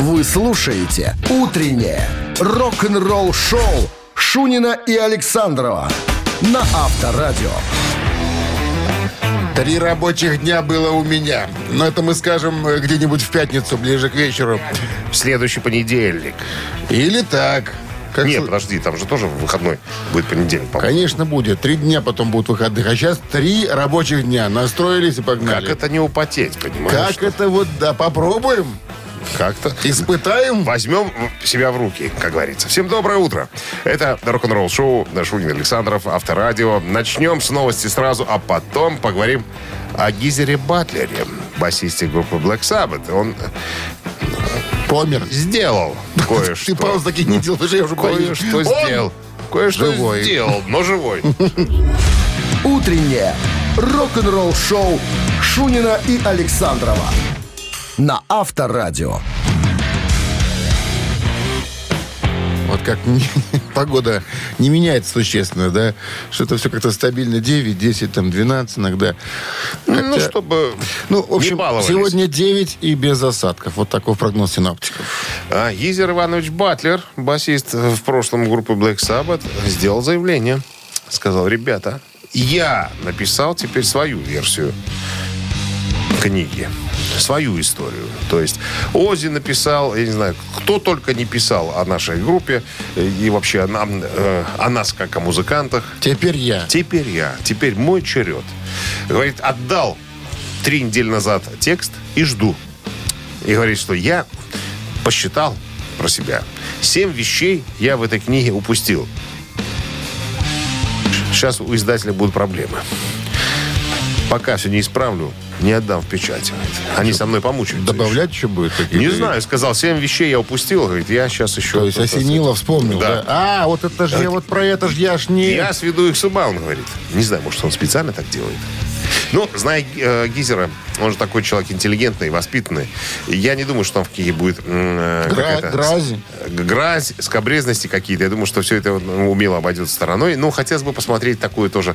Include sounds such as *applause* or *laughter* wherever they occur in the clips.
Вы слушаете «Утреннее рок-н-ролл-шоу» Шунина и Александрова на Авторадио. Три рабочих дня было у меня. Но это мы скажем э, где-нибудь в пятницу, ближе к вечеру. В следующий понедельник. Или так. Как Нет, с- подожди, там же тоже выходной будет понедельник, по-моему. Конечно, будет. Три дня потом будут выходных. А сейчас три рабочих дня. Настроились и погнали. Как это не употеть, понимаешь? Как это вот, да, попробуем. Как-то. Испытаем. Возьмем себя в руки, как говорится. Всем доброе утро. Это рок-н-ролл шоу Шунин Александров, Авторадио. Начнем с новости сразу, а потом поговорим о Гизере Батлере, басисте группы Black Sabbath. Он Помер. сделал *laughs* Ты кое-что. пауз таки не делал, я уже боюсь. Кое-что сделал. Кое-что живой. сделал, но живой. «Утреннее рок-н-ролл-шоу» Шунина и Александрова на Авторадио. Вот как *laughs* погода не меняется существенно, да? Что-то все как-то стабильно 9, 10, там 12 иногда. Ну, Хотя- чтобы Ну, в общем, не сегодня 9 и без осадков. Вот такой прогноз синоптиков. А Гизер Иванович Батлер, басист в прошлом группы Black Sabbath, сделал заявление. Сказал, ребята, я написал теперь свою версию книги. Свою историю. То есть Ози написал, я не знаю, кто только не писал о нашей группе э, и вообще о, нам, э, о нас как о музыкантах. Теперь я. Теперь я, теперь мой черед. Говорит, отдал три недели назад текст и жду. И говорит, что я посчитал про себя. Семь вещей я в этой книге упустил. Сейчас у издателя будут проблемы. Пока все не исправлю, не отдам в печать. Они со мной помучаются. Добавлять еще будет еще. какие-то? Не знаю, сказал, семь вещей я упустил. Говорит, я сейчас еще... То есть осенило, вспомнил, Да. да? А, вот это же я вот про это же я ж не... Я сведу их с ума, он говорит. Не знаю, может, он специально так делает. Ну, зная э, Гизера, он же такой человек интеллигентный, воспитанный. Я не думаю, что там в Киеве будет э, Гра- грази. гразь, скобрезности какие-то. Я думаю, что все это ну, умело обойдется стороной. Ну, хотелось бы посмотреть такую тоже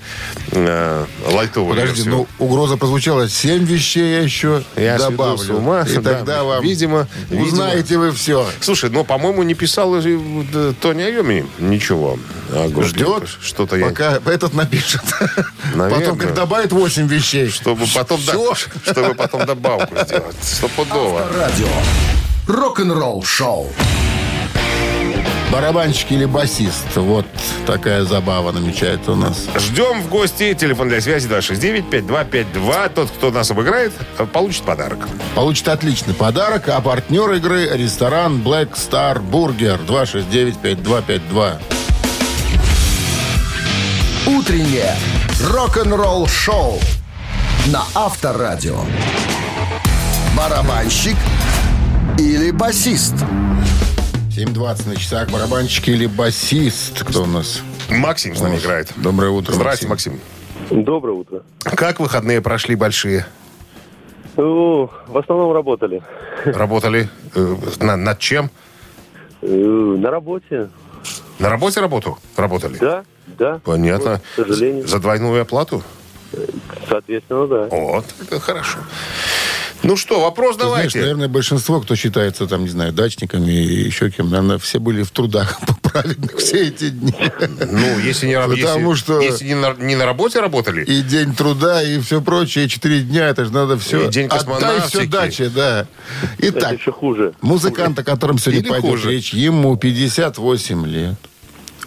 э, лайтовую Подожди, версию. ну угроза прозвучала. Семь вещей я еще Я добавлю. с ума, И да. тогда вам... Видимо, видимо. Узнаете вы все. Слушай, ну, по-моему, не писал э, Тони Айоми ничего. группе. Ждет, Что-то я... пока этот напишет. Наверное. Потом, как добавит 8 вещей. Чтобы потом, да- Всё. Чтобы потом добавку сделать. Стопудово. Радио. Рок-н-ролл-шоу. Барабанщик или басист. Вот такая забава намечается у нас. Ждем в гости. Телефон для связи 269-5252. Тот, кто нас обыграет, получит подарок. Получит отличный подарок. А партнер игры ресторан Black Star Burger 269-5252. «Утреннее рок-н-ролл-шоу» на Авторадио. Барабанщик или басист? 7.20 на часах. Барабанщик или басист. Кто у нас? Максим с нами играет. Доброе утро, Здрасте, Максим. Доброе утро. Как выходные прошли большие? Ну, в основном работали. Работали э, на- над чем? Э, На работе. На работе работу? Работали? Да, да. Понятно. Вот, к сожалению. За двойную оплату? Соответственно, да. Вот, это хорошо. Ну что, вопрос Ты знаешь, давайте. наверное, большинство, кто считается, там, не знаю, дачниками и еще кем, наверное, все были в трудах *laughs* праведных все эти дни. Ну, если не, Потому если, что- если не, на, не на работе работали, И день труда, и все прочее, и четыре дня, это же надо все. И день Отдай все даче, да. Это Итак, еще хуже. музыкант, о котором сегодня Или пойдет хуже. речь, ему 58 лет.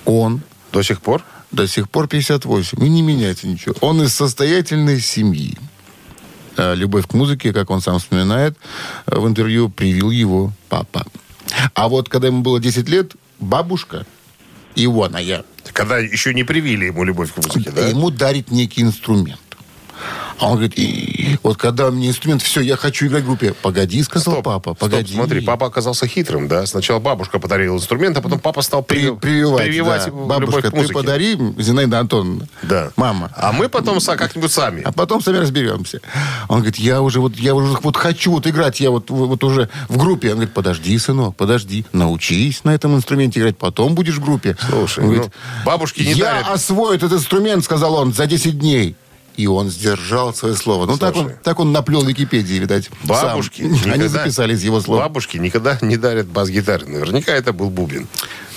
Он до сих пор, до сих пор 58, и не меняется ничего. Он из состоятельной семьи. Э, Любовь к музыке, как он сам вспоминает, э, в интервью привил его папа. А вот когда ему было 10 лет, бабушка, Ионая, когда еще не привили ему любовь к музыке, да? ему дарит некий инструмент. А он говорит, «И, вот когда мне инструмент, все, я хочу играть в группе. Погоди, сказал Стоп, папа, стоп, погоди. смотри, папа оказался хитрым, да? Сначала бабушка подарила инструмент, а потом папа стал При- при- прививать, прививать да. Бабушка, ты подари, Зинаида Антоновна. Да. Мама. А мы потом как-нибудь сами. А потом сами разберемся. Он говорит, я уже вот, я уже вот хочу вот играть, я вот, вот уже в группе. Он говорит, подожди, сынок, подожди, научись на этом инструменте играть, потом будешь в группе. Слушай, Он ну, бабушки не я дарят. освою этот инструмент, сказал он, за 10 дней. И он сдержал свое слово. Ну, так он, так он наплел Википедии, видать. Бабушки сам. *laughs* Они никогда- записали из его слов. Бабушки никогда не дарят бас-гитары. Наверняка это был бубен.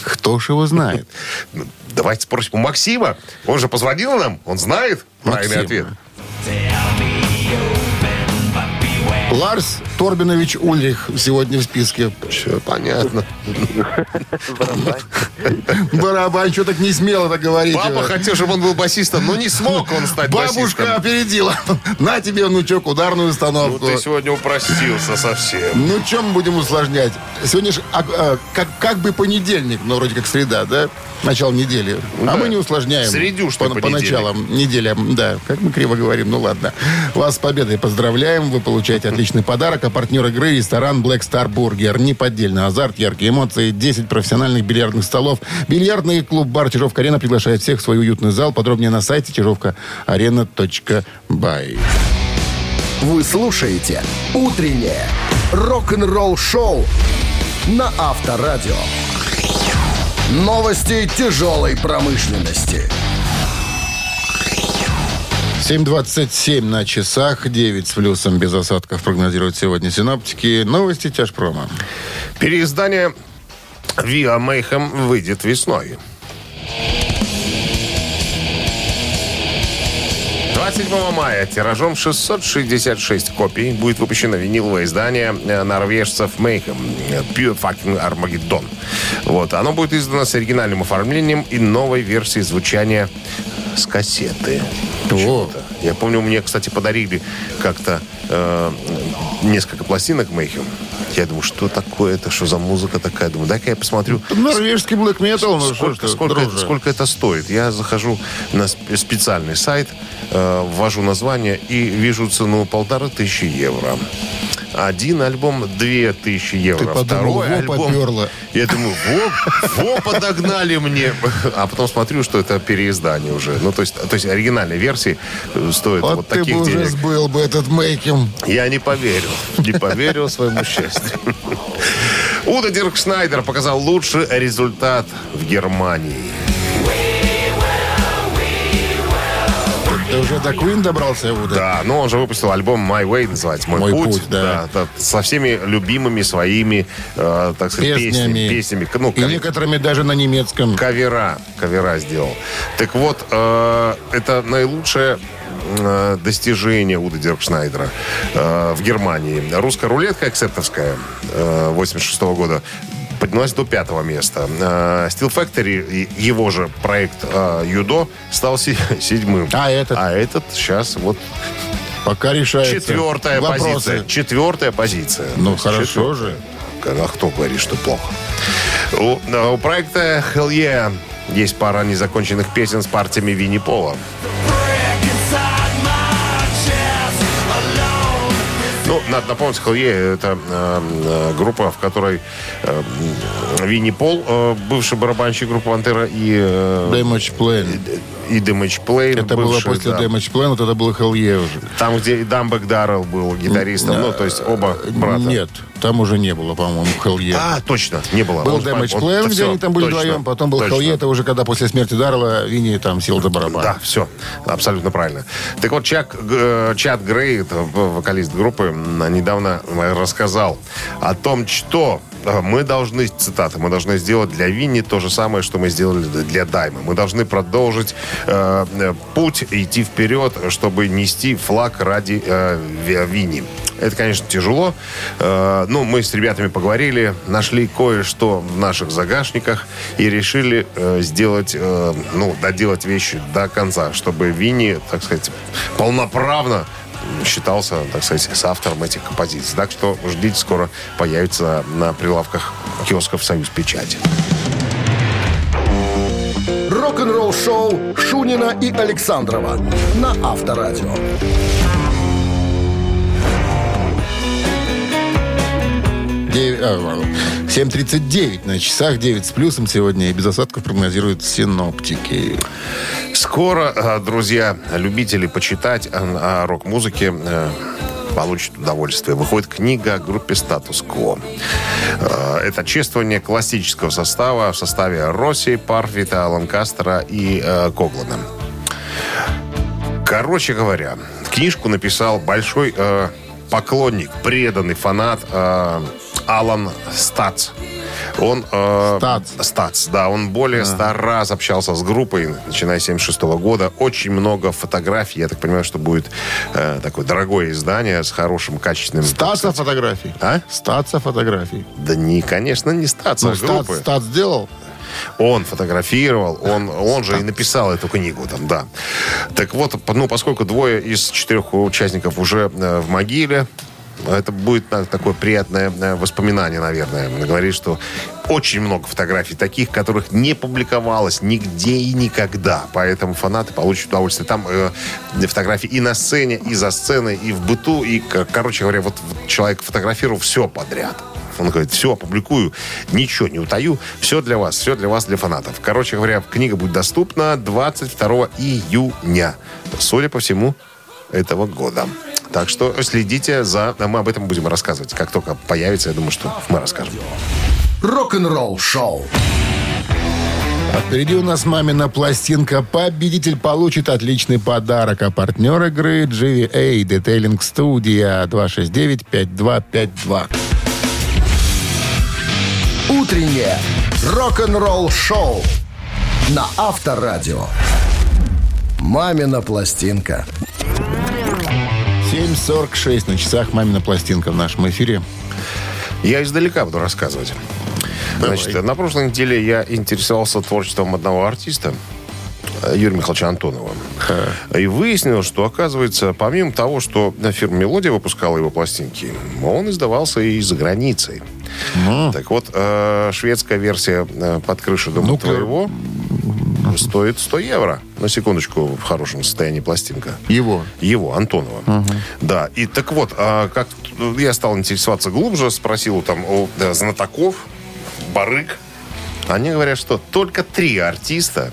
Кто ж его знает? *laughs* Ну, Давайте спросим у Максима. Он же позвонил нам, он знает правильный ответ. Ларс Торбинович Ульрих сегодня в списке. Все понятно. Барабан, что так не смело так говорить. Папа хотел, чтобы он был басистом, но не смог он стать Бабушка басистом. опередила. На тебе, внучок, ударную Ну, установку. ты сегодня упростился совсем. Ну, чем мы будем усложнять? Сегодня же а, а, как, как бы понедельник, но вроде как среда, да? Начало недели. а мы не усложняем. Средюшный по, по началам недели. Да, как мы криво говорим, ну ладно. Вас с победой поздравляем. Вы получаете отличный подарок. Партнер игры ресторан Black Star Burger. Неподдельный азарт, яркие эмоции, 10 профессиональных бильярдных столов. Бильярдный клуб-бар Чижовка-Арена приглашает всех в свой уютный зал. Подробнее на сайте чижовка-арена.бай. Вы слушаете «Утреннее рок-н-ролл-шоу» на Авторадио. Новости тяжелой промышленности. 7.27 на часах, 9 с плюсом без осадков прогнозируют сегодня синоптики. Новости тяжпрома. Переиздание Via Mayhem выйдет весной. 27 мая тиражом 666 копий будет выпущено виниловое издание э, норвежцев Mayhem э, Pure Fucking Armageddon. Вот. Оно будет издано с оригинальным оформлением и новой версией звучания с кассеты. Почему-то. Я помню, мне, кстати, подарили как-то э, несколько пластинок Mayhem. Я думаю, что такое это, что за музыка такая? Думаю, дай-ка я посмотрю. Норвежский блэк метал, ну Сколько, сколько, друже. сколько это стоит? Я захожу на сп- специальный сайт, э, ввожу название и вижу цену полторы тысячи евро. Один альбом две тысячи евро. Ты подумал, Второй во, альбом... поперло. Я думаю, во, во, подогнали мне. А потом смотрю, что это переиздание уже. Ну, то есть, то есть оригинальной версии э, стоит вот, Вот, ты таких бы уже денег. сбыл бы этот мейкинг. Я не поверил. Не поверил своему счастью. Уда Дирк Шнайдер показал лучший результат в Германии. Ты уже до Queen добрался, Иуда? Да, но он же выпустил альбом My Way, называется «Мой, «Мой путь». путь», да. да, со всеми любимыми своими, э, так сказать, Песнями. песнями. песнями. Ну, И некоторыми даже на немецком. кавера, кавера сделал. Так вот, э, это наилучшее э, достижение Уда Диркшнайдера э, в Германии. Русская рулетка эксептовская э, 86 года поднялась до пятого места. Э, Steel Factory, его же проект э, Юдо, стал *laughs* седьмым. А этот? А этот сейчас вот Пока решается. четвертая Вопросы. позиция. Четвертая позиция. Ну, хорошо четвертая. А кто говорит, что плохо? У, у проекта Hell Yeah есть пара незаконченных песен с партиями Винни Пола. Ну, надо напомнить, Yeah это э, э, группа, в которой э, Винни Пол, э, бывший барабанщик группы Пантера, и, э, Damage Plan. и Damage Plane. Это было бывший, после да. Damage Plan, вот это было Yeah уже. Там, где и Дамбек Даррелл был гитаристом, ну, то есть оба брата. Нет, там уже не было, по-моему, Yeah. А, точно, не было. Был Damage Plan, где они там были точно, вдвоем, потом был точно. Это уже когда после смерти Даррелла Винни там сел за барабан. Да, все, абсолютно правильно. Так вот, Чак, э, Чат Грей, вокалист группы, недавно рассказал о том, что э, мы должны, цитата, мы должны сделать для Винни то же самое, что мы сделали для Даймы. Мы должны продолжить э, э, путь, идти вперед, чтобы нести флаг ради э, Ви- Винни. Это, конечно, тяжело. Э, ну, мы с ребятами поговорили, нашли кое-что в наших загашниках и решили э, сделать, э, ну, доделать вещи до конца, чтобы Винни, так сказать, полноправно считался, так сказать, с автором этих композиций. Так что ждите, скоро появится на прилавках киосков «Союз Печати». Рок-н-ролл-шоу Шунина и Александрова на Авторадио. 7.39 на часах, 9 с плюсом сегодня. И без осадков прогнозируют синоптики. Скоро, э, друзья, любители почитать о, рок-музыке э, получат удовольствие. Выходит книга о группе «Статус Кво». Э, Это чествование классического состава в составе Росси, Парфита, Ланкастера и э, Коглана. Короче говоря, книжку написал большой э, поклонник, преданный фанат э, Алан Стац. Он, э, Стац. Стац, да, он более ста раз общался с группой, начиная с 76 года. Очень много фотографий. Я так понимаю, что будет э, такое дорогое издание с хорошим, качественным... Стаца фотографий. А? Стаца фотографий. Да не, конечно, не Стац, а Ну, стац, группы. стац сделал? Он фотографировал, он, он же и написал эту книгу там, да. Так вот, ну, поскольку двое из четырех участников уже э, в могиле, это будет такое приятное э, воспоминание, наверное. Говорит, что очень много фотографий таких, которых не публиковалось нигде и никогда. Поэтому фанаты получат удовольствие. Там э, фотографии и на сцене, и за сценой, и в быту. И, короче говоря, вот человек фотографировал все подряд. Он говорит, все, опубликую, ничего не утаю, все для вас, все для вас, для фанатов. Короче говоря, книга будет доступна 22 июня, судя по всему, этого года. Так что следите за... Мы об этом будем рассказывать. Как только появится, я думаю, что мы расскажем. Рок-н-ролл шоу. А впереди у нас мамина пластинка. Победитель получит отличный подарок. А партнер игры GVA Detailing Studio 269-5252. Утреннее рок-н-ролл шоу на Авторадио. Мамина пластинка. 7.46 на часах мамина пластинка в нашем эфире. Я издалека буду рассказывать. Значит, на прошлой неделе я интересовался творчеством одного артиста, э, Юрия Михайловича Антонова. И выяснилось, что, оказывается, помимо того, что фирма «Мелодия» выпускала его пластинки, он издавался и за границей. Так вот, э, шведская версия э, «Под крышей дома Ну-ка. твоего» стоит 100 евро. На секундочку, в хорошем состоянии пластинка. Его. Его, Антонова. Да, и так вот, а как я стал интересоваться глубже, спросил там у э, знатоков, барык. Они говорят, что только три артиста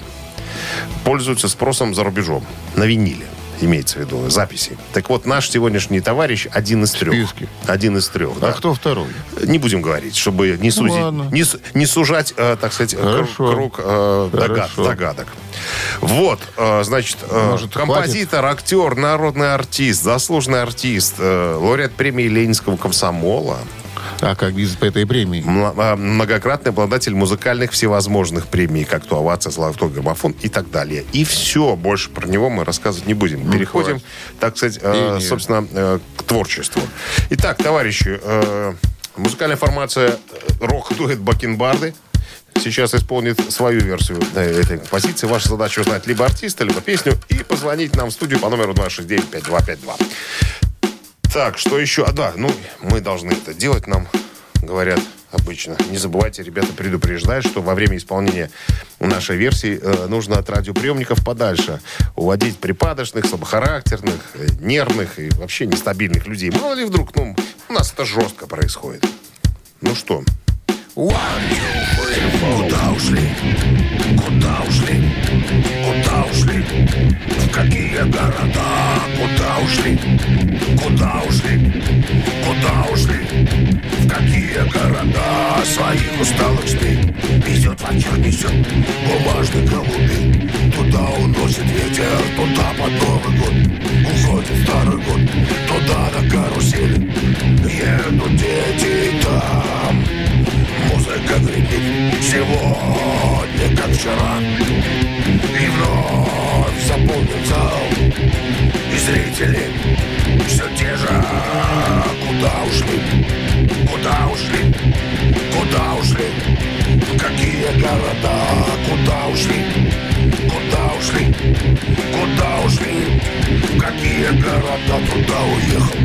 пользуются спросом за рубежом. На виниле, имеется в виду, записи. Так вот, наш сегодняшний товарищ один из трех. списке. Один из трех, А да. кто второй? Не будем говорить, чтобы не, сузить, ладно. не, не сужать, э, так сказать, круг, Хорошо. круг, э, догад- догадок. Вот, э, значит, э, Может, композитор, актер, народный артист, заслуженный артист, э, лауреат премии Ленинского комсомола, А как без по этой премии? э, многократный обладатель музыкальных всевозможных премий, как то овация, золотой граммофон и так далее. И все, больше про него мы рассказывать не будем. Переходим, хватит. так сказать, э, собственно, э, к творчеству. Итак, товарищи, э, музыкальная формация э, рок-дуэт Бакенбарды сейчас исполнит свою версию э, этой композиции. Ваша задача узнать либо артиста, либо песню и позвонить нам в студию по номеру 269-5252. Так, что еще? А, да, ну, мы должны это делать, нам говорят обычно. Не забывайте, ребята, предупреждать, что во время исполнения нашей версии э, нужно от радиоприемников подальше уводить припадочных, слабохарактерных, э, нервных и вообще нестабильных людей. Мало ли вдруг, ну, у нас это жестко происходит. Ну что, Куда ушли? Куда ушли? Куда ушли? В какие города? Куда ушли? Куда ушли? Куда ушли? В какие города? Своих усталых спит Везет ветер, несет бумажный голуби Туда уносит ветер, туда под Новый год Уходит старый год, туда на карусели Едут дети там Музыка гремит сегодня, как вчера И вновь заполнит зал И зрители все те же Куда ушли? Куда ушли? Куда ушли? В какие города? Куда ушли? Куда ушли? Куда ушли? В какие города? Туда уехал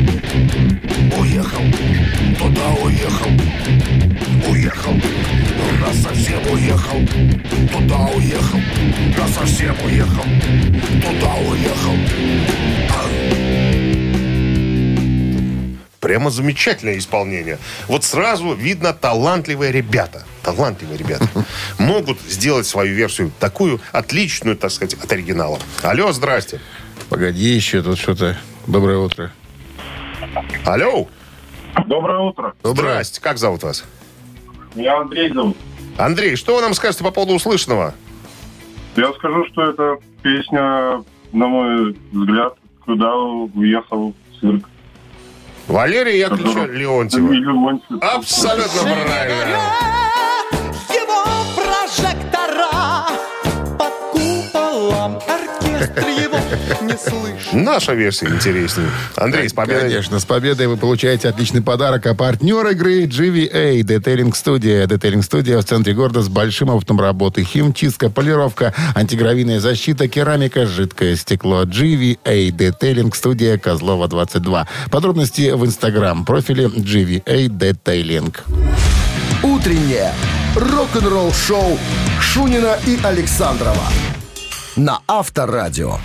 Уехал Туда уехал Уехал, нас совсем уехал, туда уехал, нас совсем уехал, туда уехал. прямо замечательное исполнение. Вот сразу видно талантливые ребята. Талантливые ребята. *laughs* Могут сделать свою версию такую отличную, так сказать, от оригинала. Алло, здрасте. Погоди еще, тут что-то... Доброе утро. Алло. Доброе утро. Здрасте. Как зовут вас? Меня Андрей зовут. Андрей, что вы нам скажете по поводу услышанного? Я скажу, что это песня на мой взгляд, куда уехал цирк. Валерия Яковлевича Леонтьева. Леонтьев. Абсолютно правильно. Его прожектора под куполом оркестр его не. Наша версия интереснее. Андрей, с победой. Конечно, с победой вы получаете отличный подарок. А партнер игры GVA Detailing Studio. Detailing Studio в центре города с большим опытом работы. Химчистка, полировка, антигравийная защита, керамика, жидкое стекло. GVA Detailing Studio Козлова 22. Подробности в инстаграм профиле GVA Detailing. Утреннее рок-н-ролл-шоу Шунина и Александрова на Авторадио.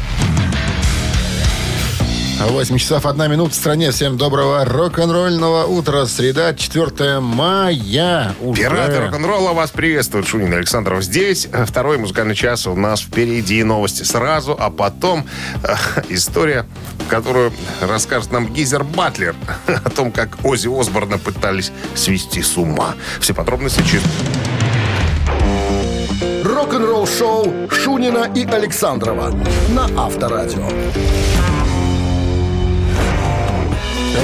8 часов 1 минута в стране. Всем доброго рок-н-ролльного утра. Среда, 4 мая. Уже. Пираты рок-н-ролла вас приветствуют. Шунин Александров здесь. Второй музыкальный час у нас впереди. Новости сразу, а потом э, *laughs* история, которую расскажет нам Гизер Батлер *laughs* о том, как Ози Осборна пытались свести с ума. Все подробности через... Рок-н-ролл-шоу Шунина и Александрова на Авторадио.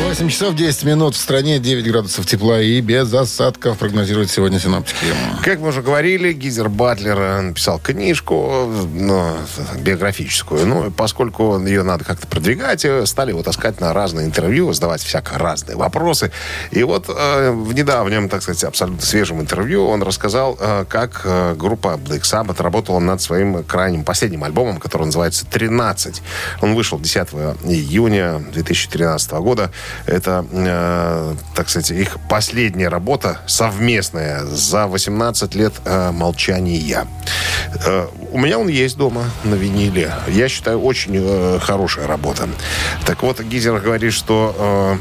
8 часов 10 минут в стране, 9 градусов тепла и без осадков прогнозируют сегодня синоптики. Как мы уже говорили, Гизер Батлер написал книжку ну, биографическую. Ну, поскольку ее надо как-то продвигать, э, стали его таскать на разные интервью, задавать всяко разные вопросы. И вот э, в недавнем, так сказать, абсолютно свежем интервью он рассказал, э, как э, группа Black Sabbath работала над своим крайним последним альбомом, который называется «13». Он вышел 10 июня 2013 года. Это, э, так сказать, их последняя работа совместная за 18 лет э, молчания. Э, у меня он есть дома на виниле. Я считаю, очень э, хорошая работа. Так вот, Гизер говорит, что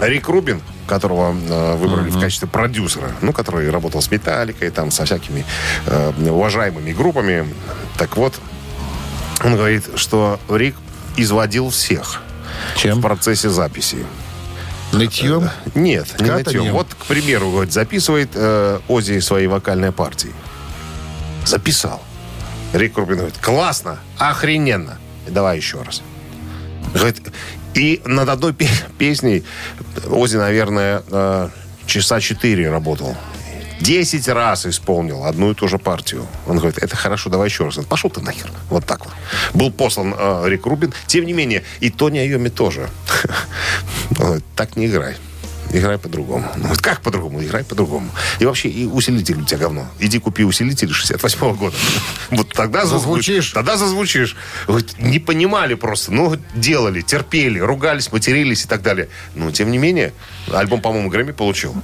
э, Рик Рубин, которого э, выбрали в качестве продюсера, ну, который работал с Металликой, там, со всякими э, уважаемыми группами. Так вот, он говорит, что Рик изводил всех Чем? в процессе записи. Нытьем? Нет, не Катаньем? нытьем. Вот, к примеру, говорит, записывает э, Ози свои вокальные партии. Записал. Рик Рубин говорит, классно, охрененно. Давай еще раз. Говорит, и над одной пе- песней Ози, наверное, э, часа четыре работал. Десять раз исполнил одну и ту же партию. Он говорит, это хорошо, давай еще раз. Он, Пошел ты нахер. Вот так вот. Был послан э, Рик Рубин. Тем не менее, и Тони Айоми тоже. *laughs* Он говорит, так не играй. Играй по-другому. Ну, вот как по-другому? Играй по-другому. И вообще, и усилитель у тебя говно. Иди купи усилитель 68 года. *laughs* Вот тогда Зазвучишь. зазвучишь. Тогда зазвучишь. Вот не понимали просто. Ну, делали, терпели, ругались, матерились и так далее. Но, тем не менее, альбом, по-моему, Грэмми получил.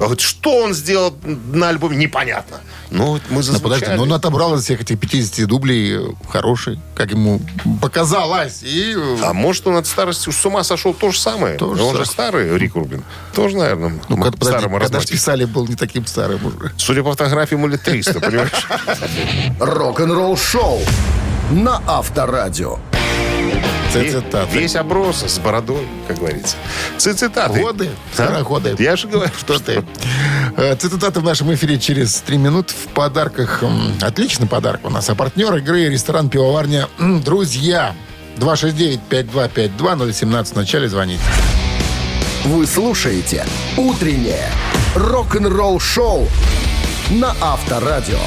А вот что он сделал на альбоме, непонятно. Ну, вот мы Ну, зазвучали. подожди, ну он отобрал из всех этих 50 дублей э, хороший, как ему показалось. И э, А может, он от старости уж с ума сошел то же самое? То же он же старый, Рик Рубин. Тоже, наверное, ну, м- когда, подожди, старый когда писали, был не таким старым уже. Судя по фотографии, ему лет 300, понимаешь? Рок-н-ролл-шоу на Авторадио. Цитаты. Весь оброс с бородой, как говорится. Цитаты. Годы, скороходы. Я же говорю, Что ты? Э, Цитаты в нашем эфире через три минут. В подарках отличный подарок у нас. А партнер игры ресторан «Пивоварня» «Друзья». 269-5252-017 в начале звоните. Вы слушаете «Утреннее рок-н-ролл-шоу» на Авторадио.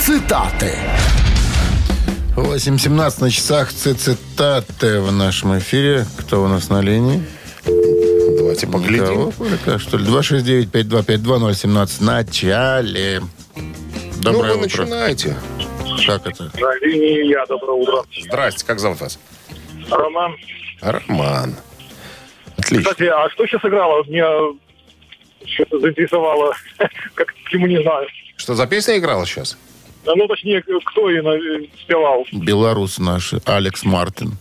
Цитаты. 8.17 на часах цитаты в нашем эфире. Кто у нас на линии? Давайте поглядим. Никого пока, что ли? 269-5252-017 в начале. Доброе ну, вы утро. начинаете. Как это? На линии я. Доброе утро. Здрасте, как зовут вас? Роман. Роман. Отлично. Кстати, а что сейчас играло? Меня что-то заинтересовало. *laughs* Как почему не знаю. Что за песня играла сейчас? Ну, точнее, кто ее на- спевал. Белорус наш, Алекс Мартин.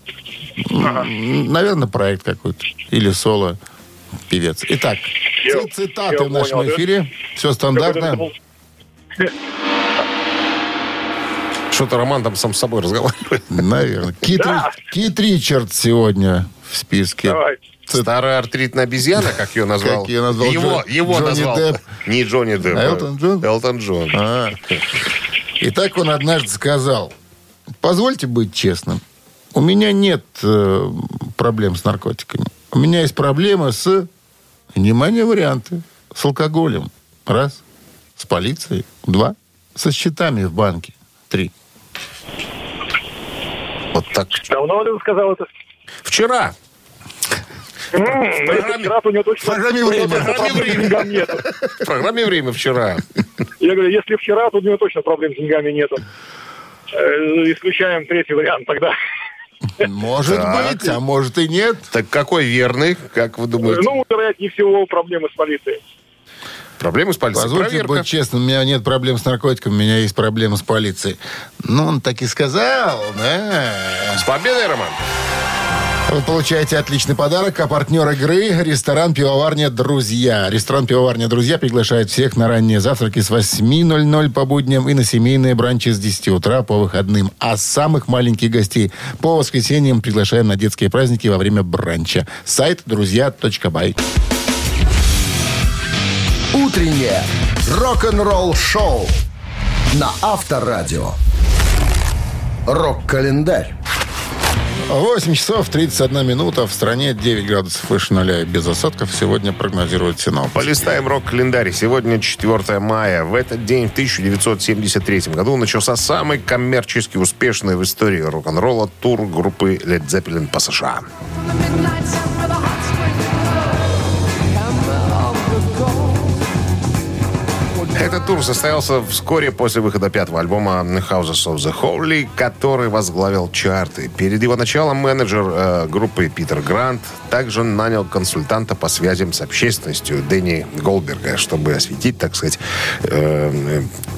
М, Наверное, проект какой-то. Или соло певец. Итак, Я- ци- цитаты я в нашем понял, да? эфире. Все стандартно. Что-то Роман там сам с собой разговаривает. Наверное. Кит, Да. Кит Ричард сегодня в списке. Давай. Старая артритная обезьяна, как ее назвал. Как её назвал Его, Джо- его Джонни назвал. Депп. Не Джонни Депп. А Элтон Джон? Элтон Джон. А. Итак, он однажды сказал, позвольте быть честным. У меня нет э, проблем с наркотиками. У меня есть проблема с, внимание, варианты, с алкоголем. Раз. С полицией. Два. Со счетами в банке. Три. Вот так. Давно он сказал это? Вчера. М, ну, если вчера, то у него точно... В программе у него «Время». точно проблем с деньгами нету. В программе «Время» вчера. Я говорю, если вчера, то у него точно проблем с деньгами нету. Э, Исключаем третий вариант тогда. Может Так. быть, а может и нет. Так какой верный, как вы думаете? Ну, вероятнее всего, проблемы с полицией. Проблемы с полицией. Позвольте Проверка. быть честным, у меня нет проблем с наркотиками, у меня есть проблемы с полицией. Ну, он так и сказал, да. С победой, Роман. Вы получаете отличный подарок, а партнер игры – ресторан «Пивоварня Друзья». Ресторан «Пивоварня Друзья» приглашает всех на ранние завтраки с 8.00 по будням и на семейные бранчи с 10 утра по выходным. А самых маленьких гостей по воскресеньям приглашаем на детские праздники во время бранча. Сайт друзья.бай. Утреннее рок-н-ролл-шоу на Авторадио. Рок-календарь. 8 часов 31 минута. В стране 9 градусов выше нуля без осадков. Сегодня прогнозируют синоптики. Полистаем рок-календарь. Сегодня 4 мая. В этот день, в 1973 году, начался самый коммерчески успешный в истории рок-н-ролла тур группы Led Zeppelin по США. Этот тур состоялся вскоре после выхода пятого альбома Houses of the Holy, который возглавил чарты. Перед его началом менеджер э, группы Питер Грант также нанял консультанта по связям с общественностью Дэнни Голдберга, чтобы осветить, так сказать, э,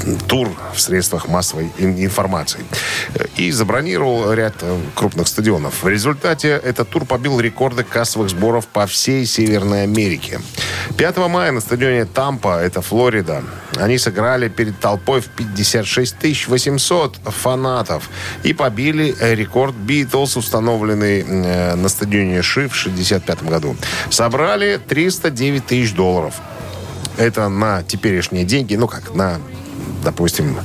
э, тур в средствах массовой ин- информации. И забронировал ряд э, крупных стадионов. В результате этот тур побил рекорды кассовых сборов по всей Северной Америке. 5 мая на стадионе Тампа, это Флорида, они сыграли перед толпой в 56 800 фанатов и побили э, рекорд Битлз, установленный э, на стадионе Ши в 65 году. Собрали 309 тысяч долларов. Это на теперешние деньги, ну как, на, допустим,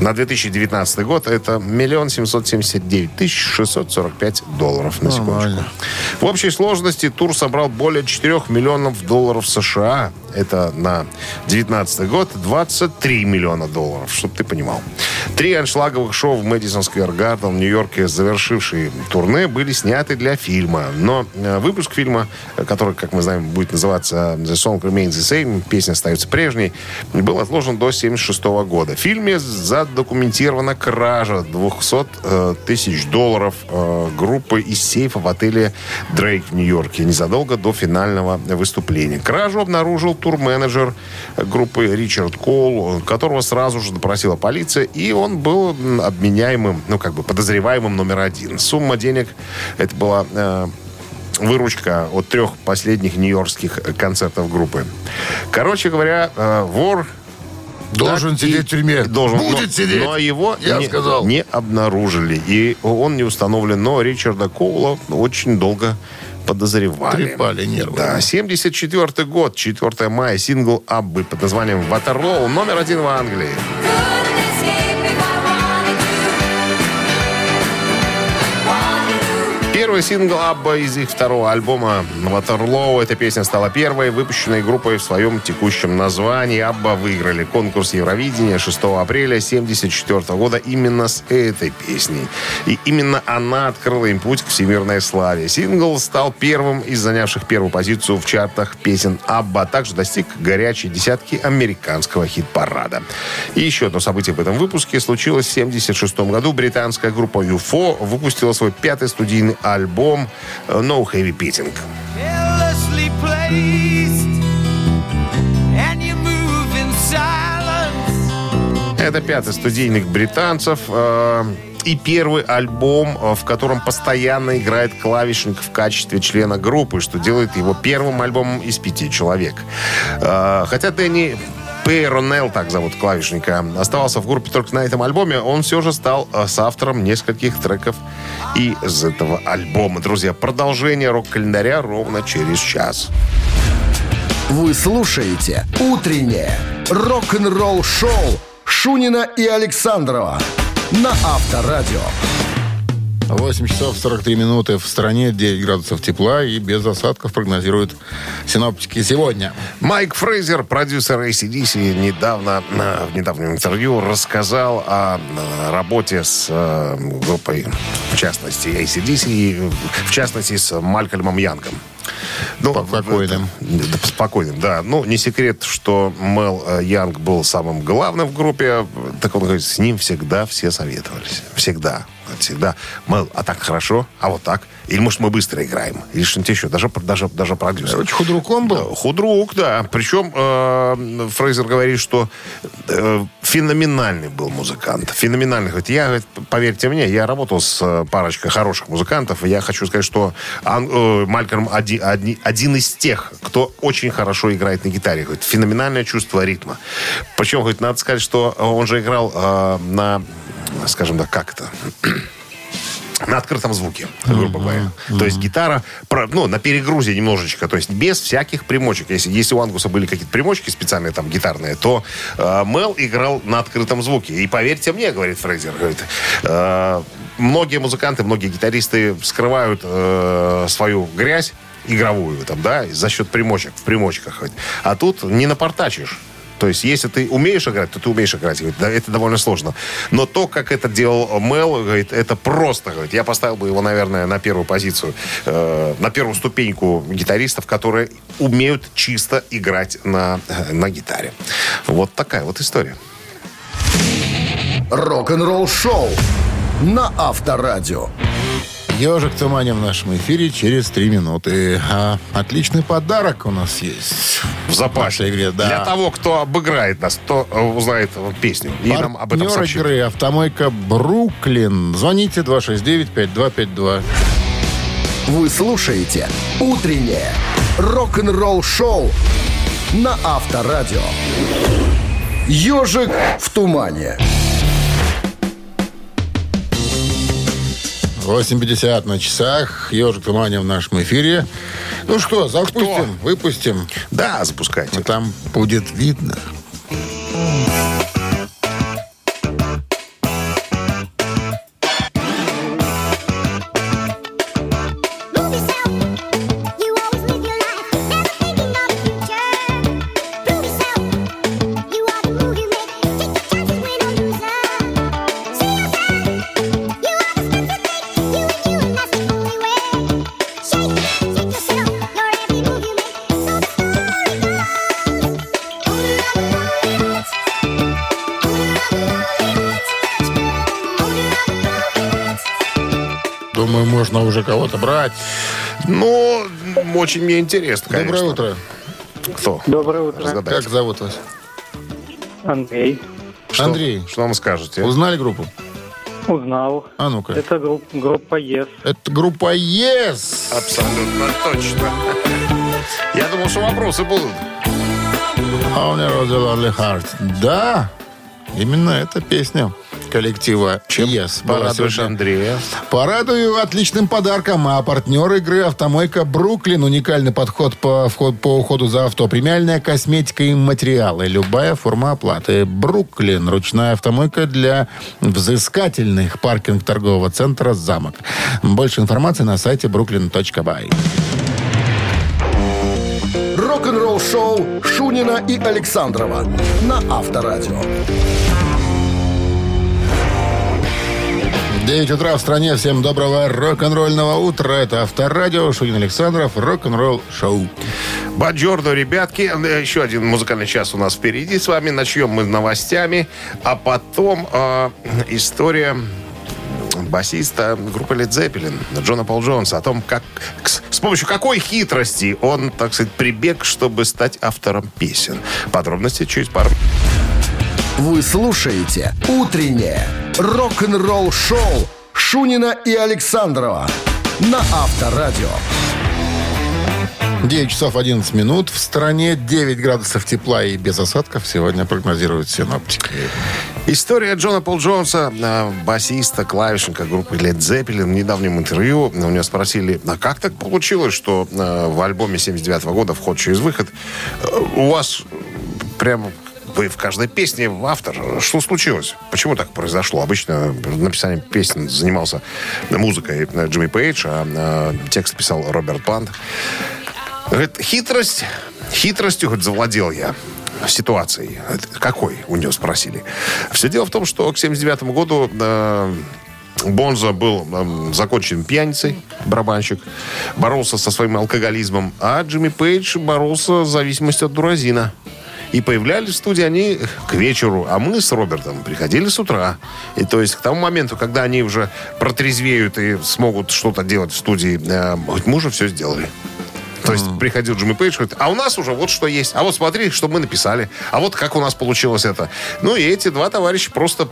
на 2019 год это миллион семьсот семьдесят девять тысяч шестьсот сорок пять долларов на секундочку. Нормально. В общей сложности тур собрал более 4 миллионов долларов США. Это на 2019 год 23 миллиона долларов, чтобы ты понимал. Три аншлаговых шоу в Мэдисон Сквер Гарден в Нью-Йорке, завершившие турне, были сняты для фильма. Но э, выпуск фильма, э, который, как мы знаем, будет называться «The Song Remains the Same», песня остается прежней, был отложен до 1976 года. В фильме задокументирована кража 200 э, тысяч долларов э, группы из сейфа в отеле Дрейк в Нью-Йорке незадолго до финального выступления. Кражу обнаружил турменеджер группы Ричард Коул, которого сразу же допросила полиция, и он был м, обменяемым, ну, как бы подозреваемым номер один. Сумма денег, это была э, выручка от трех последних нью-йоркских концертов группы. Короче говоря, э, вор Должен так сидеть в тюрьме. Должен, Будет но, сидеть. Но его Я не, сказал. не обнаружили. И он не установлен. Но Ричарда Коула очень долго подозревали. Трепали нервы. Да, 74 год, 4 мая, сингл Аббы под названием «Ватерлоу», номер один в Англии. Первый сингл Абба из их второго альбома «Ватерлоу». Эта песня стала первой, выпущенной группой в своем текущем названии. Абба выиграли конкурс Евровидения 6 апреля 1974 года именно с этой песней. И именно она открыла им путь к всемирной славе. Сингл стал первым из занявших первую позицию в чартах песен Абба. а Также достиг горячей десятки американского хит-парада. И еще одно событие в этом выпуске случилось в 1976 году. Британская группа UFO выпустила свой пятый студийный альбом No Heavy and you move in silence. Это пятый студийных британцев. э, И первый альбом, э, в котором постоянно играет клавишник в качестве члена группы, что делает его первым альбомом из пяти человек. Э, Хотя Дэнни Пейронелл, так зовут клавишника, оставался в группе только на этом альбоме, он все же стал э, соавтором нескольких треков из этого альбома. Друзья, продолжение рок-календаря ровно через час. Вы слушаете «Утреннее рок-н-ролл-шоу» Шунина и Александрова на Авторадио. 8 часов 43 минуты в стране, 9 градусов тепла и без осадков прогнозируют синоптики сегодня. Майк Фрейзер, продюсер ACDC, недавно э, в недавнем интервью рассказал о э, работе с э, группой, в частности, ACDC, э, в частности, с Малькольмом Янгом. Ну, Спокойным. это- да, Спокойным, да. Ну, не секрет, что Мел э, Янг был самым главным в группе. Так он говорит, с ним всегда все советовались. Всегда. Всегда. Мел, а так хорошо? А вот так? Или, может, мы быстро играем? Или что-нибудь еще? Даже, даже, даже продюсер. Короче, худруком был. Да, Худрук, да. Причем э, Фрейзер говорит, что э, феноменальный был музыкант. Феноменальный. Говорит, я, говорит, поверьте мне, я работал с э, парочкой хороших музыкантов, и я хочу сказать, что Ан- э, Малькольм один, одни- один из тех, кто очень хорошо играет на гитаре. Говорит, феноменальное чувство ритма. Причем, говорит, надо сказать, что он же играл э, на, скажем так, как это на открытом звуке, грубо говоря. То есть гитара, ну, на перегрузе немножечко, то есть без всяких примочек. Если, если у Ангуса были какие-то примочки специальные, там, гитарные, то э, Мел играл на открытом звуке. И поверьте мне, говорит Фрейзер, говорит, э, многие музыканты, многие гитаристы скрывают э, свою грязь игровую, там, да, за счет примочек, в примочках. А тут не напортачишь. То есть, если ты умеешь играть, то ты умеешь играть. Говорит, да, это довольно сложно. Но то, как это делал Мел, говорит, это просто. Говорит, я поставил бы его, наверное, на первую позицию, э, на первую ступеньку гитаристов, которые умеют чисто играть на, э, на гитаре. Вот такая вот история. Рок-н-ролл шоу на Авторадио. Ежик в тумане в нашем эфире через три минуты. А, отличный подарок у нас есть. В запасе. нашей игре, да. Для того, кто обыграет нас, кто узнает песню. И нам об этом Партнер сообщит. игры «Автомойка Бруклин». Звоните 269-5252. Вы слушаете «Утреннее рок-н-ролл-шоу» на Авторадио. «Ежик в тумане». 8.50 на часах. Ежик в тумане в нашем эфире. Ну что, запустим, выпустим. Да, запускайте. А там будет видно. Кого-то брать. Ну, очень мне интересно, конечно. Доброе утро. Кто? Доброе утро. Разгадайте. Как зовут вас? Андрей. Что- Андрей. Что вам скажете? Узнали группу? Узнал. А ну-ка. Это групп- группа ЕС. Это группа Yes. Абсолютно точно. Я думал, что вопросы будут. Only of the Lonely Heart. Да, именно эта песня коллектива Yes. была Порадуешь. Андрея. Порадую отличным подарком. А партнер игры «Автомойка Бруклин». Уникальный подход по, вход, по уходу за авто. Премиальная косметика и материалы. Любая форма оплаты. «Бруклин». Ручная автомойка для взыскательных. Паркинг торгового центра «Замок». Больше информации на сайте brooklyn.by. Рок-н-ролл-шоу Шунина и Александрова на Авторадио. 9 утра в стране. Всем доброго рок-н-ролльного утра. Это Авторадио. Шунин Александров. Рок-н-ролл шоу. Баджордо, ребятки. Э, Еще один музыкальный час у нас впереди с вами. Начнем мы новостями. А потом э, история басиста группы Led Zeppelin Джона Пол Джонса о том, как с, с помощью какой хитрости он, так сказать, прибег, чтобы стать автором песен. Подробности через пару Вы слушаете «Утреннее рок-н-ролл-шоу» Шунина и Александрова на Авторадио. 9 часов 11 минут. В стране 9 градусов тепла и без осадков сегодня прогнозируют синоптики. История Джона Пол Джонса, э, басиста, клавишника группы Led Zeppelin. В недавнем интервью у него спросили, а как так получилось, что э, в альбоме 79 года «Вход через выход» э, у вас прям вы в каждой песне автор. Что случилось? Почему так произошло? Обычно написанием песен занимался музыкой Джимми Пейдж, а э, текст писал Роберт Плант. Говорит, хитрость, хитростью, говорит, завладел я ситуацией. Какой? У него спросили. Все дело в том, что к 79 году э, Бонза был эм, закончен пьяницей, барабанщик, боролся со своим алкоголизмом, а Джимми Пейдж боролся с зависимостью от дуразина. И появлялись в студии они к вечеру, а мы с Робертом приходили с утра. И то есть к тому моменту, когда они уже протрезвеют и смогут что-то делать в студии, э, говорит, мы уже все сделали. То есть приходил Джимми Пейдж, говорит, а у нас уже вот что есть. А вот смотри, что мы написали. А вот как у нас получилось это. Ну и эти два товарища просто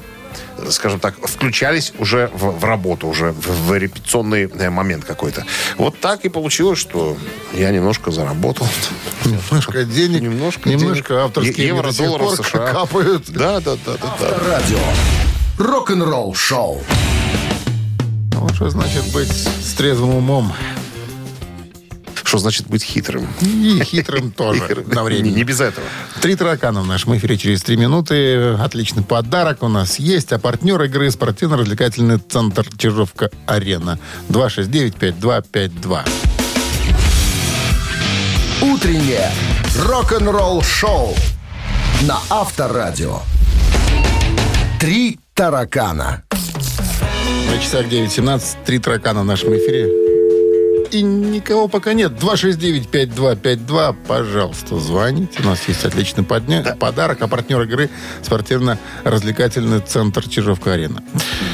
скажем так, включались уже в, в работу, уже в, в репетиционный э, момент какой-то. Вот так и получилось, что я немножко заработал. Немножко *laughs* денег, Немножко немножко денег. авторские Евро, до сих долларов США. капают. *laughs* Да, да, да, да, да. Радио. Рок-н-ролл шоу. Вот что значит быть с трезвым умом. Что значит быть хитрым? И хитрым *laughs* тоже на время. Не, без этого. Три таракана в нашем эфире через три минуты. Отличный подарок у нас есть. А партнер игры спортивно-развлекательный центр Чижовка-Арена. 269-5252. Утреннее рок-н-ролл шоу на Авторадио. Три таракана. На часах 9.17. Три таракана в нашем эфире. И никого пока нет. 269-5252. Пожалуйста, звоните. У нас есть отличный подня- подарок. А партнер игры спортивно-развлекательный центр Чижовка-Арена.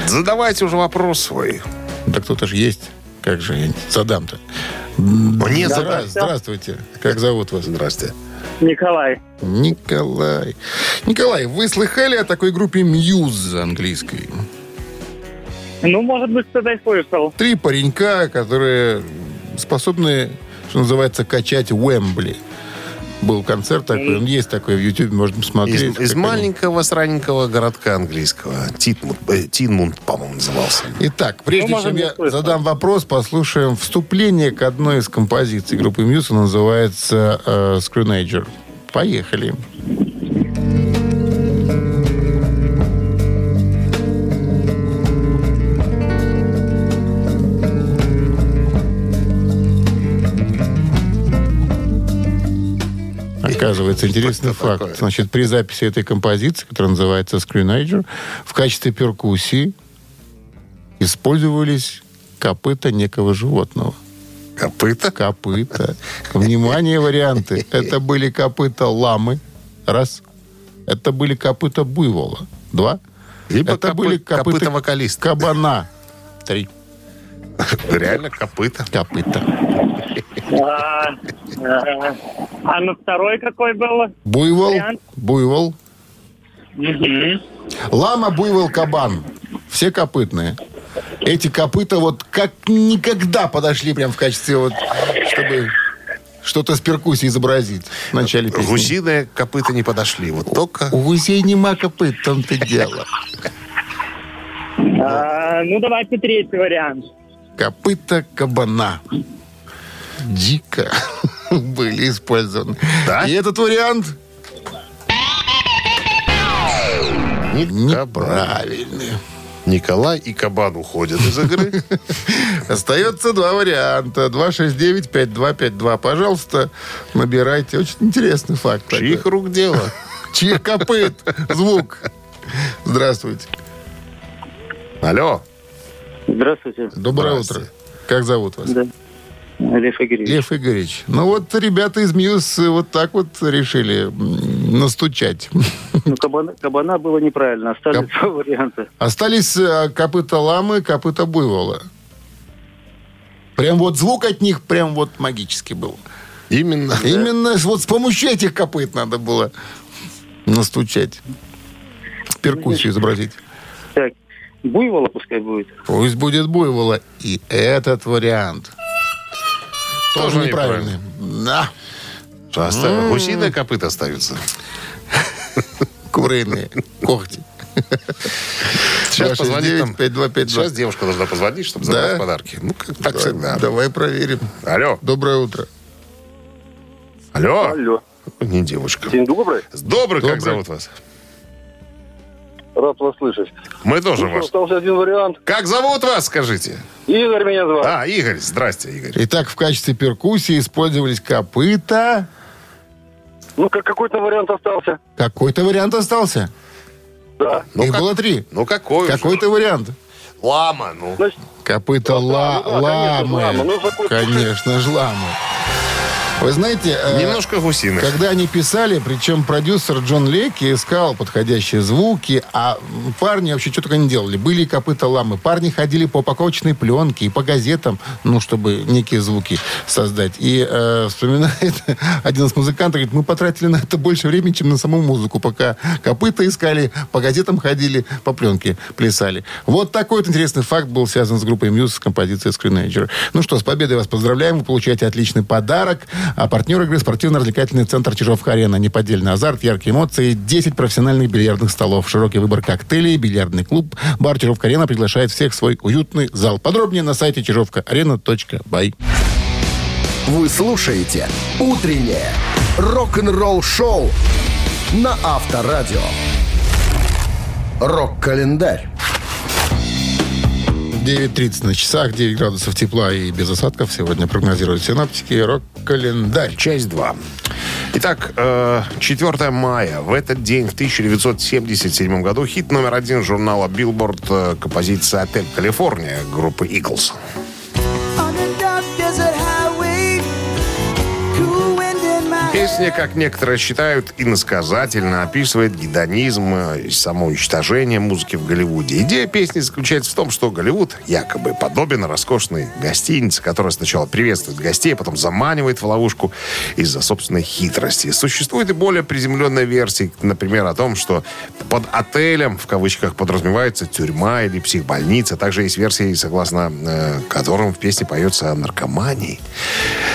Задавайте уже вопрос свой. Да кто-то же есть. Как же я задам-то? Мне Здра- задать. Здравствуйте. Как зовут вас? Здрасте. Николай. Николай. Николай, вы слыхали о такой группе Muse английской? Ну, может быть, кто-то и слышал. Три паренька, которые способны, что называется, качать Уэмбли. Был концерт такой, он есть такой в YouTube, можно посмотреть. Из, из как они- маленького сраненького городка английского. Титмунд, э, Тинмунд, по-моему, назывался. Итак, прежде Ну, чем я слышал. задам вопрос, послушаем вступление к одной из композиций группы. Она называется э, Screenager. Поехали. Оказывается, интересный Что факт. такое? Значит, при записи этой композиции, которая называется Screenager, в качестве перкуссии использовались копыта некого животного. Копыта. Копыта. Внимание, варианты. Это были копыта ламы. Раз. Это были копыта буйвола. Два. Либо Это копы- были копыта, копыта вокалиста. Кабана. Три. *laughs* Реально копыта. Копыта. А, а, а на второй какой был? Буйвол. Вариант. Буйвол. Лама, буйвол, кабан. Все копытные. Эти копыта вот как никогда подошли прям в качестве вот, чтобы что-то с перкуссией изобразить в начале песни. Гусиные копыта не подошли. Вот только... У гусей нема копыт, в том-то дело. А, ну, давайте третий вариант. Копыта кабана. Дико *laughs* были использованы. Да? И этот вариант неправильный. Николай и Кабан уходят из игры. *laughs* Остается два варианта. 269-5252. Пожалуйста, набирайте. Очень интересный факт. такой. Чьих рук дело? Чьих копыт? Звук. Здравствуйте. Алло. Здравствуйте. Доброе Здравствуйте. утро. Как зовут вас? Да. Лев Игоревич. Лев Игоревич. Ну вот ребята из Мьюз вот так вот решили настучать. Ну, кабана, кабана было неправильно. Остались два варианта. Остались э, копыта ламы, копыта буйвола. Прям вот звук от них прям вот магический был. Именно. Именно с- вот с помощью этих копыт надо было настучать. Перкуссию изобразить. Так, буйвола пускай будет. Пусть будет буйвола. И этот вариант. Тоже Тоже неправильный. Да. Что, оставим? Гусиные копыта остаются. *laughs* Куриные когти. Сейчас позвонит нам. 5252. Сейчас девушка должна позвонить, чтобы Да? забрать подарки. Ну, как так всегда. Давай проверим. Алло. Доброе утро. Алло. Алло. Не девушка. День добрый. Добрый, как Добрый. зовут вас? Рад вас слышать. Мы тоже вас. Остался один вариант. Как зовут вас, скажите? Игорь меня зовут. А, Игорь. Здрасте, Игорь. Итак, в качестве перкуссии использовались копыта. Ну, как какой-то вариант остался. Какой-то вариант остался. Да. Ну, Их как- было три. Ну, какой? Какой-то вариант. Лама, ну. Значит, Копыта ла- ну да, конечно, ламы. ламы. Ну, какой- Конечно же, ламы. Вы знаете, э, Немножко гусиных. когда они писали, причем продюсер Джон Леки искал подходящие звуки, а парни вообще что только не делали. Были копыта ламы. Парни ходили по упаковочной пленке и по газетам, ну, чтобы некие звуки создать. И э, вспоминает *laughs* один из музыкантов, говорит, мы потратили на это больше времени, чем на саму музыку, пока копыта искали, по газетам ходили, по пленке плясали. Вот такой вот интересный факт был связан с группой Muse с композицией Screenager. Ну что, с победой вас поздравляем. Вы получаете отличный подарок. А партнер игры спортивно-развлекательный центр Чижовка-Арена. Неподдельный азарт, яркие эмоции, 10 профессиональных бильярдных столов, широкий выбор коктейлей, бильярдный клуб. Бар Чижовка-Арена приглашает всех в свой уютный зал. Подробнее на сайте чижовкаарена.бай. Вы слушаете «Утреннее рок-н-ролл-шоу» на Авторадио. Рок-календарь. 9.30 на часах, 9 градусов тепла и без осадков. Сегодня прогнозируют синаптики. Рок-календарь. Часть 2. Итак, э, 4 мая. В этот день, в 1977 году, хит номер один журнала Billboard, э, композиция «Отель Калифорния» группы Eagles. On Песня, как некоторые считают, иносказательно описывает гедонизм э, и самоуничтожение музыки в Голливуде. Идея песни заключается в том, что Голливуд якобы подобен роскошной гостинице, которая сначала приветствует гостей, а потом заманивает в ловушку из-за собственной хитрости. Существует и более приземленная версия, например, о том, что под отелем, в кавычках, подразумевается тюрьма или психбольница. Также есть версии, согласно э, которым в песне поется о наркомании.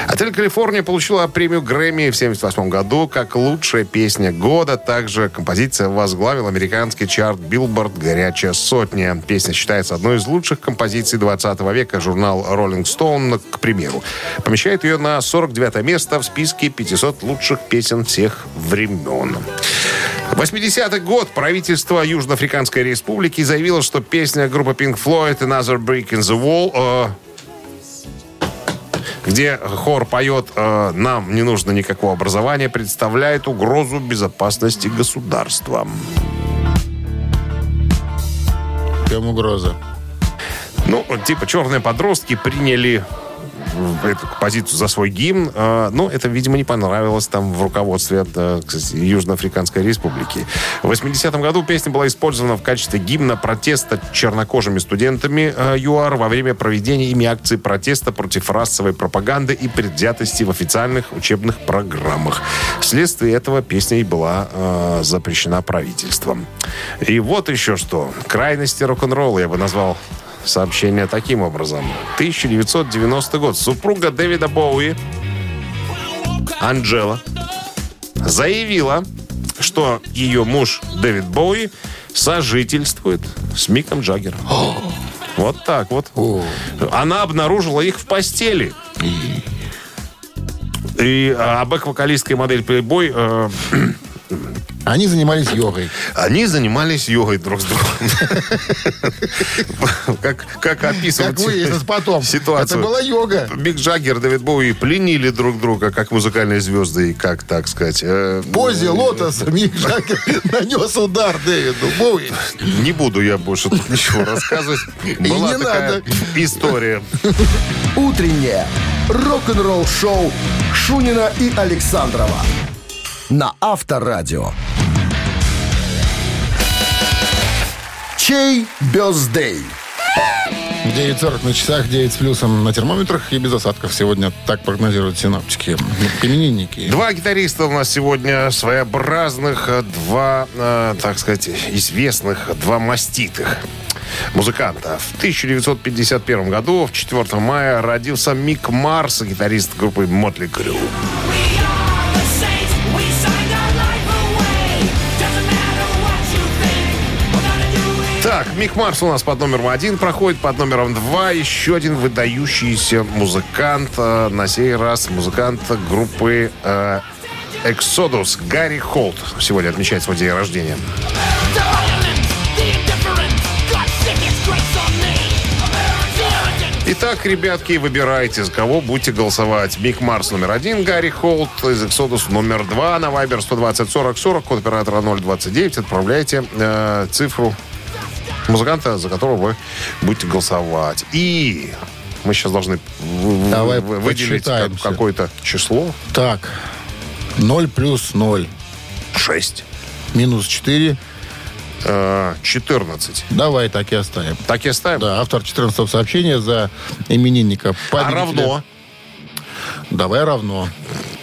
Отель Калифорния получила премию Грэмми в 1978 году как лучшая песня года. Также композиция возглавила американский чарт Billboard «Горячая сотня». Песня считается одной из лучших композиций 20 века. Журнал Rolling Stone, к примеру, помещает ее на 49 место в списке 500 лучших песен всех времен. 80-й год правительство Южноафриканской Республики заявило, что песня группы Pink Floyd «Another Brick in the Wall» э, где хор поет э, «Нам не нужно никакого образования», представляет угрозу безопасности государства. Чем угроза? Ну, типа черные подростки приняли эту позицию за свой гимн. э, но это, видимо, не понравилось там в руководстве э, кстати, Южноафриканской Республики. В 80-м году песня была использована в качестве гимна протеста чернокожими студентами э, ЮАР во время проведения ими акции протеста против расовой пропаганды и предвзятости в официальных учебных программах. Вследствие этого песня и была э, запрещена правительством. И вот еще что. Крайности рок-н-ролла я бы назвал сообщение таким образом. 1990 год. Супруга Дэвида Боуи, Анджела, заявила, что ее муж Дэвид Боуи сожительствует с Миком Джаггером. Вот так вот. Она обнаружила их в постели. И а, бэк-вокалистка и модель Playboy э, Они занимались йогой. Они занимались йогой друг с другом. *laughs* Как, как описывать Как выяснилось потом. ситуацию. Это была йога. Мик Джаггер, Дэвид Боуи пленили друг друга, как музыкальные звезды, и как, так сказать... э, позе лотоса Мик Джаггер *laughs* нанес удар Дэвиду Боуи. Не буду я больше тут ничего рассказывать. *laughs* Была не такая надо. история. Утреннее рок-н-ролл-шоу Шунина и Александрова на Авторадио. Чей бездей? 9.40 на часах, 9 с плюсом на термометрах и без осадков сегодня. Так прогнозируют синаптики. Именинники. Два гитариста у нас сегодня своеобразных, два, э, так сказать, известных, два маститых музыканта. В 1951 году, в 4 мая, родился Мик Марс, гитарист группы Мотли Крю. Так, Мик Марс у нас под номером один проходит, под номером два еще один выдающийся музыкант. э, На сей раз музыкант группы э, Exodus. Гарри Холт сегодня отмечает свой день рождения. Итак, ребятки, выбирайте, за кого будете голосовать. Мик Марс номер один, Гарри Холт из Exodus номер два на Viber 120 40 40, код оператора 029. Отправляйте э, цифру музыканта, за которого вы будете голосовать. И мы сейчас должны Давай выделить как- какое-то число. Так, 0 плюс 0. 6. Минус 4. Э, 14. Давай так и оставим. Так и оставим? Да, автор 14 сообщения за именинника. А победителя. равно Давай равно.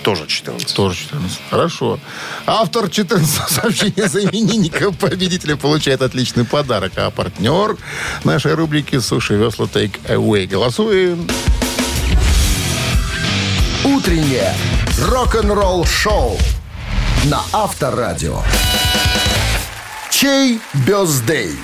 Тоже 14. Тоже 14. Хорошо. Автор 14 сообщения за именинника победителя получает отличный подарок. А партнер нашей рубрики «Суши весла Take Away». Голосуем. Утреннее рок-н-ролл-шоу на Авторадио. Чей бездей?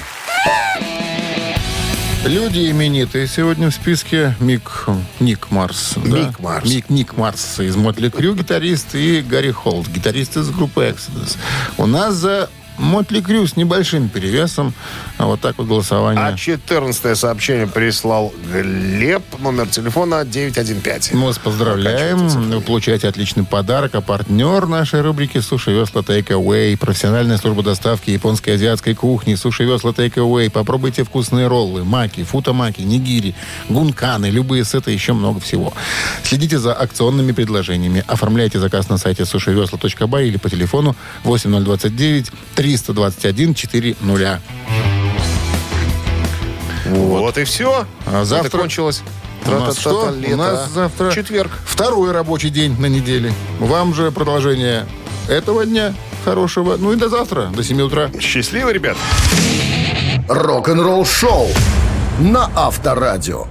Люди именитые сегодня в списке. Мик, Ник Марс. да? Мик Марс. Мик, Ник Марс из Мотли Крю, гитарист, и Гарри Холт, гитарист из группы Exodus. У нас за Мотли Крю с небольшим перевесом. А вот так вот голосование. А 14 сообщение прислал Глеб, номер телефона 915. Мы вас поздравляем. Вы получаете отличный подарок. А партнер нашей рубрики «Суши Весла Away» профессиональная служба доставки японской азиатской кухни «Суши Весла Away». Попробуйте вкусные роллы, маки, футамаки, нигири, гунканы, любые сеты, еще много всего. Следите за акционными предложениями. Оформляйте заказ на сайте сушивесла.бай или по телефону 8029 321 400. Вот и все. А завтра- Это кончилось. У нас что? Лето. У нас завтра Четверг. Второй рабочий день на неделе. Вам же продолжение этого дня хорошего. Ну и до завтра, до 7 утра. Счастливо, ребят. Рок-н-ролл-шоу на Авторадио.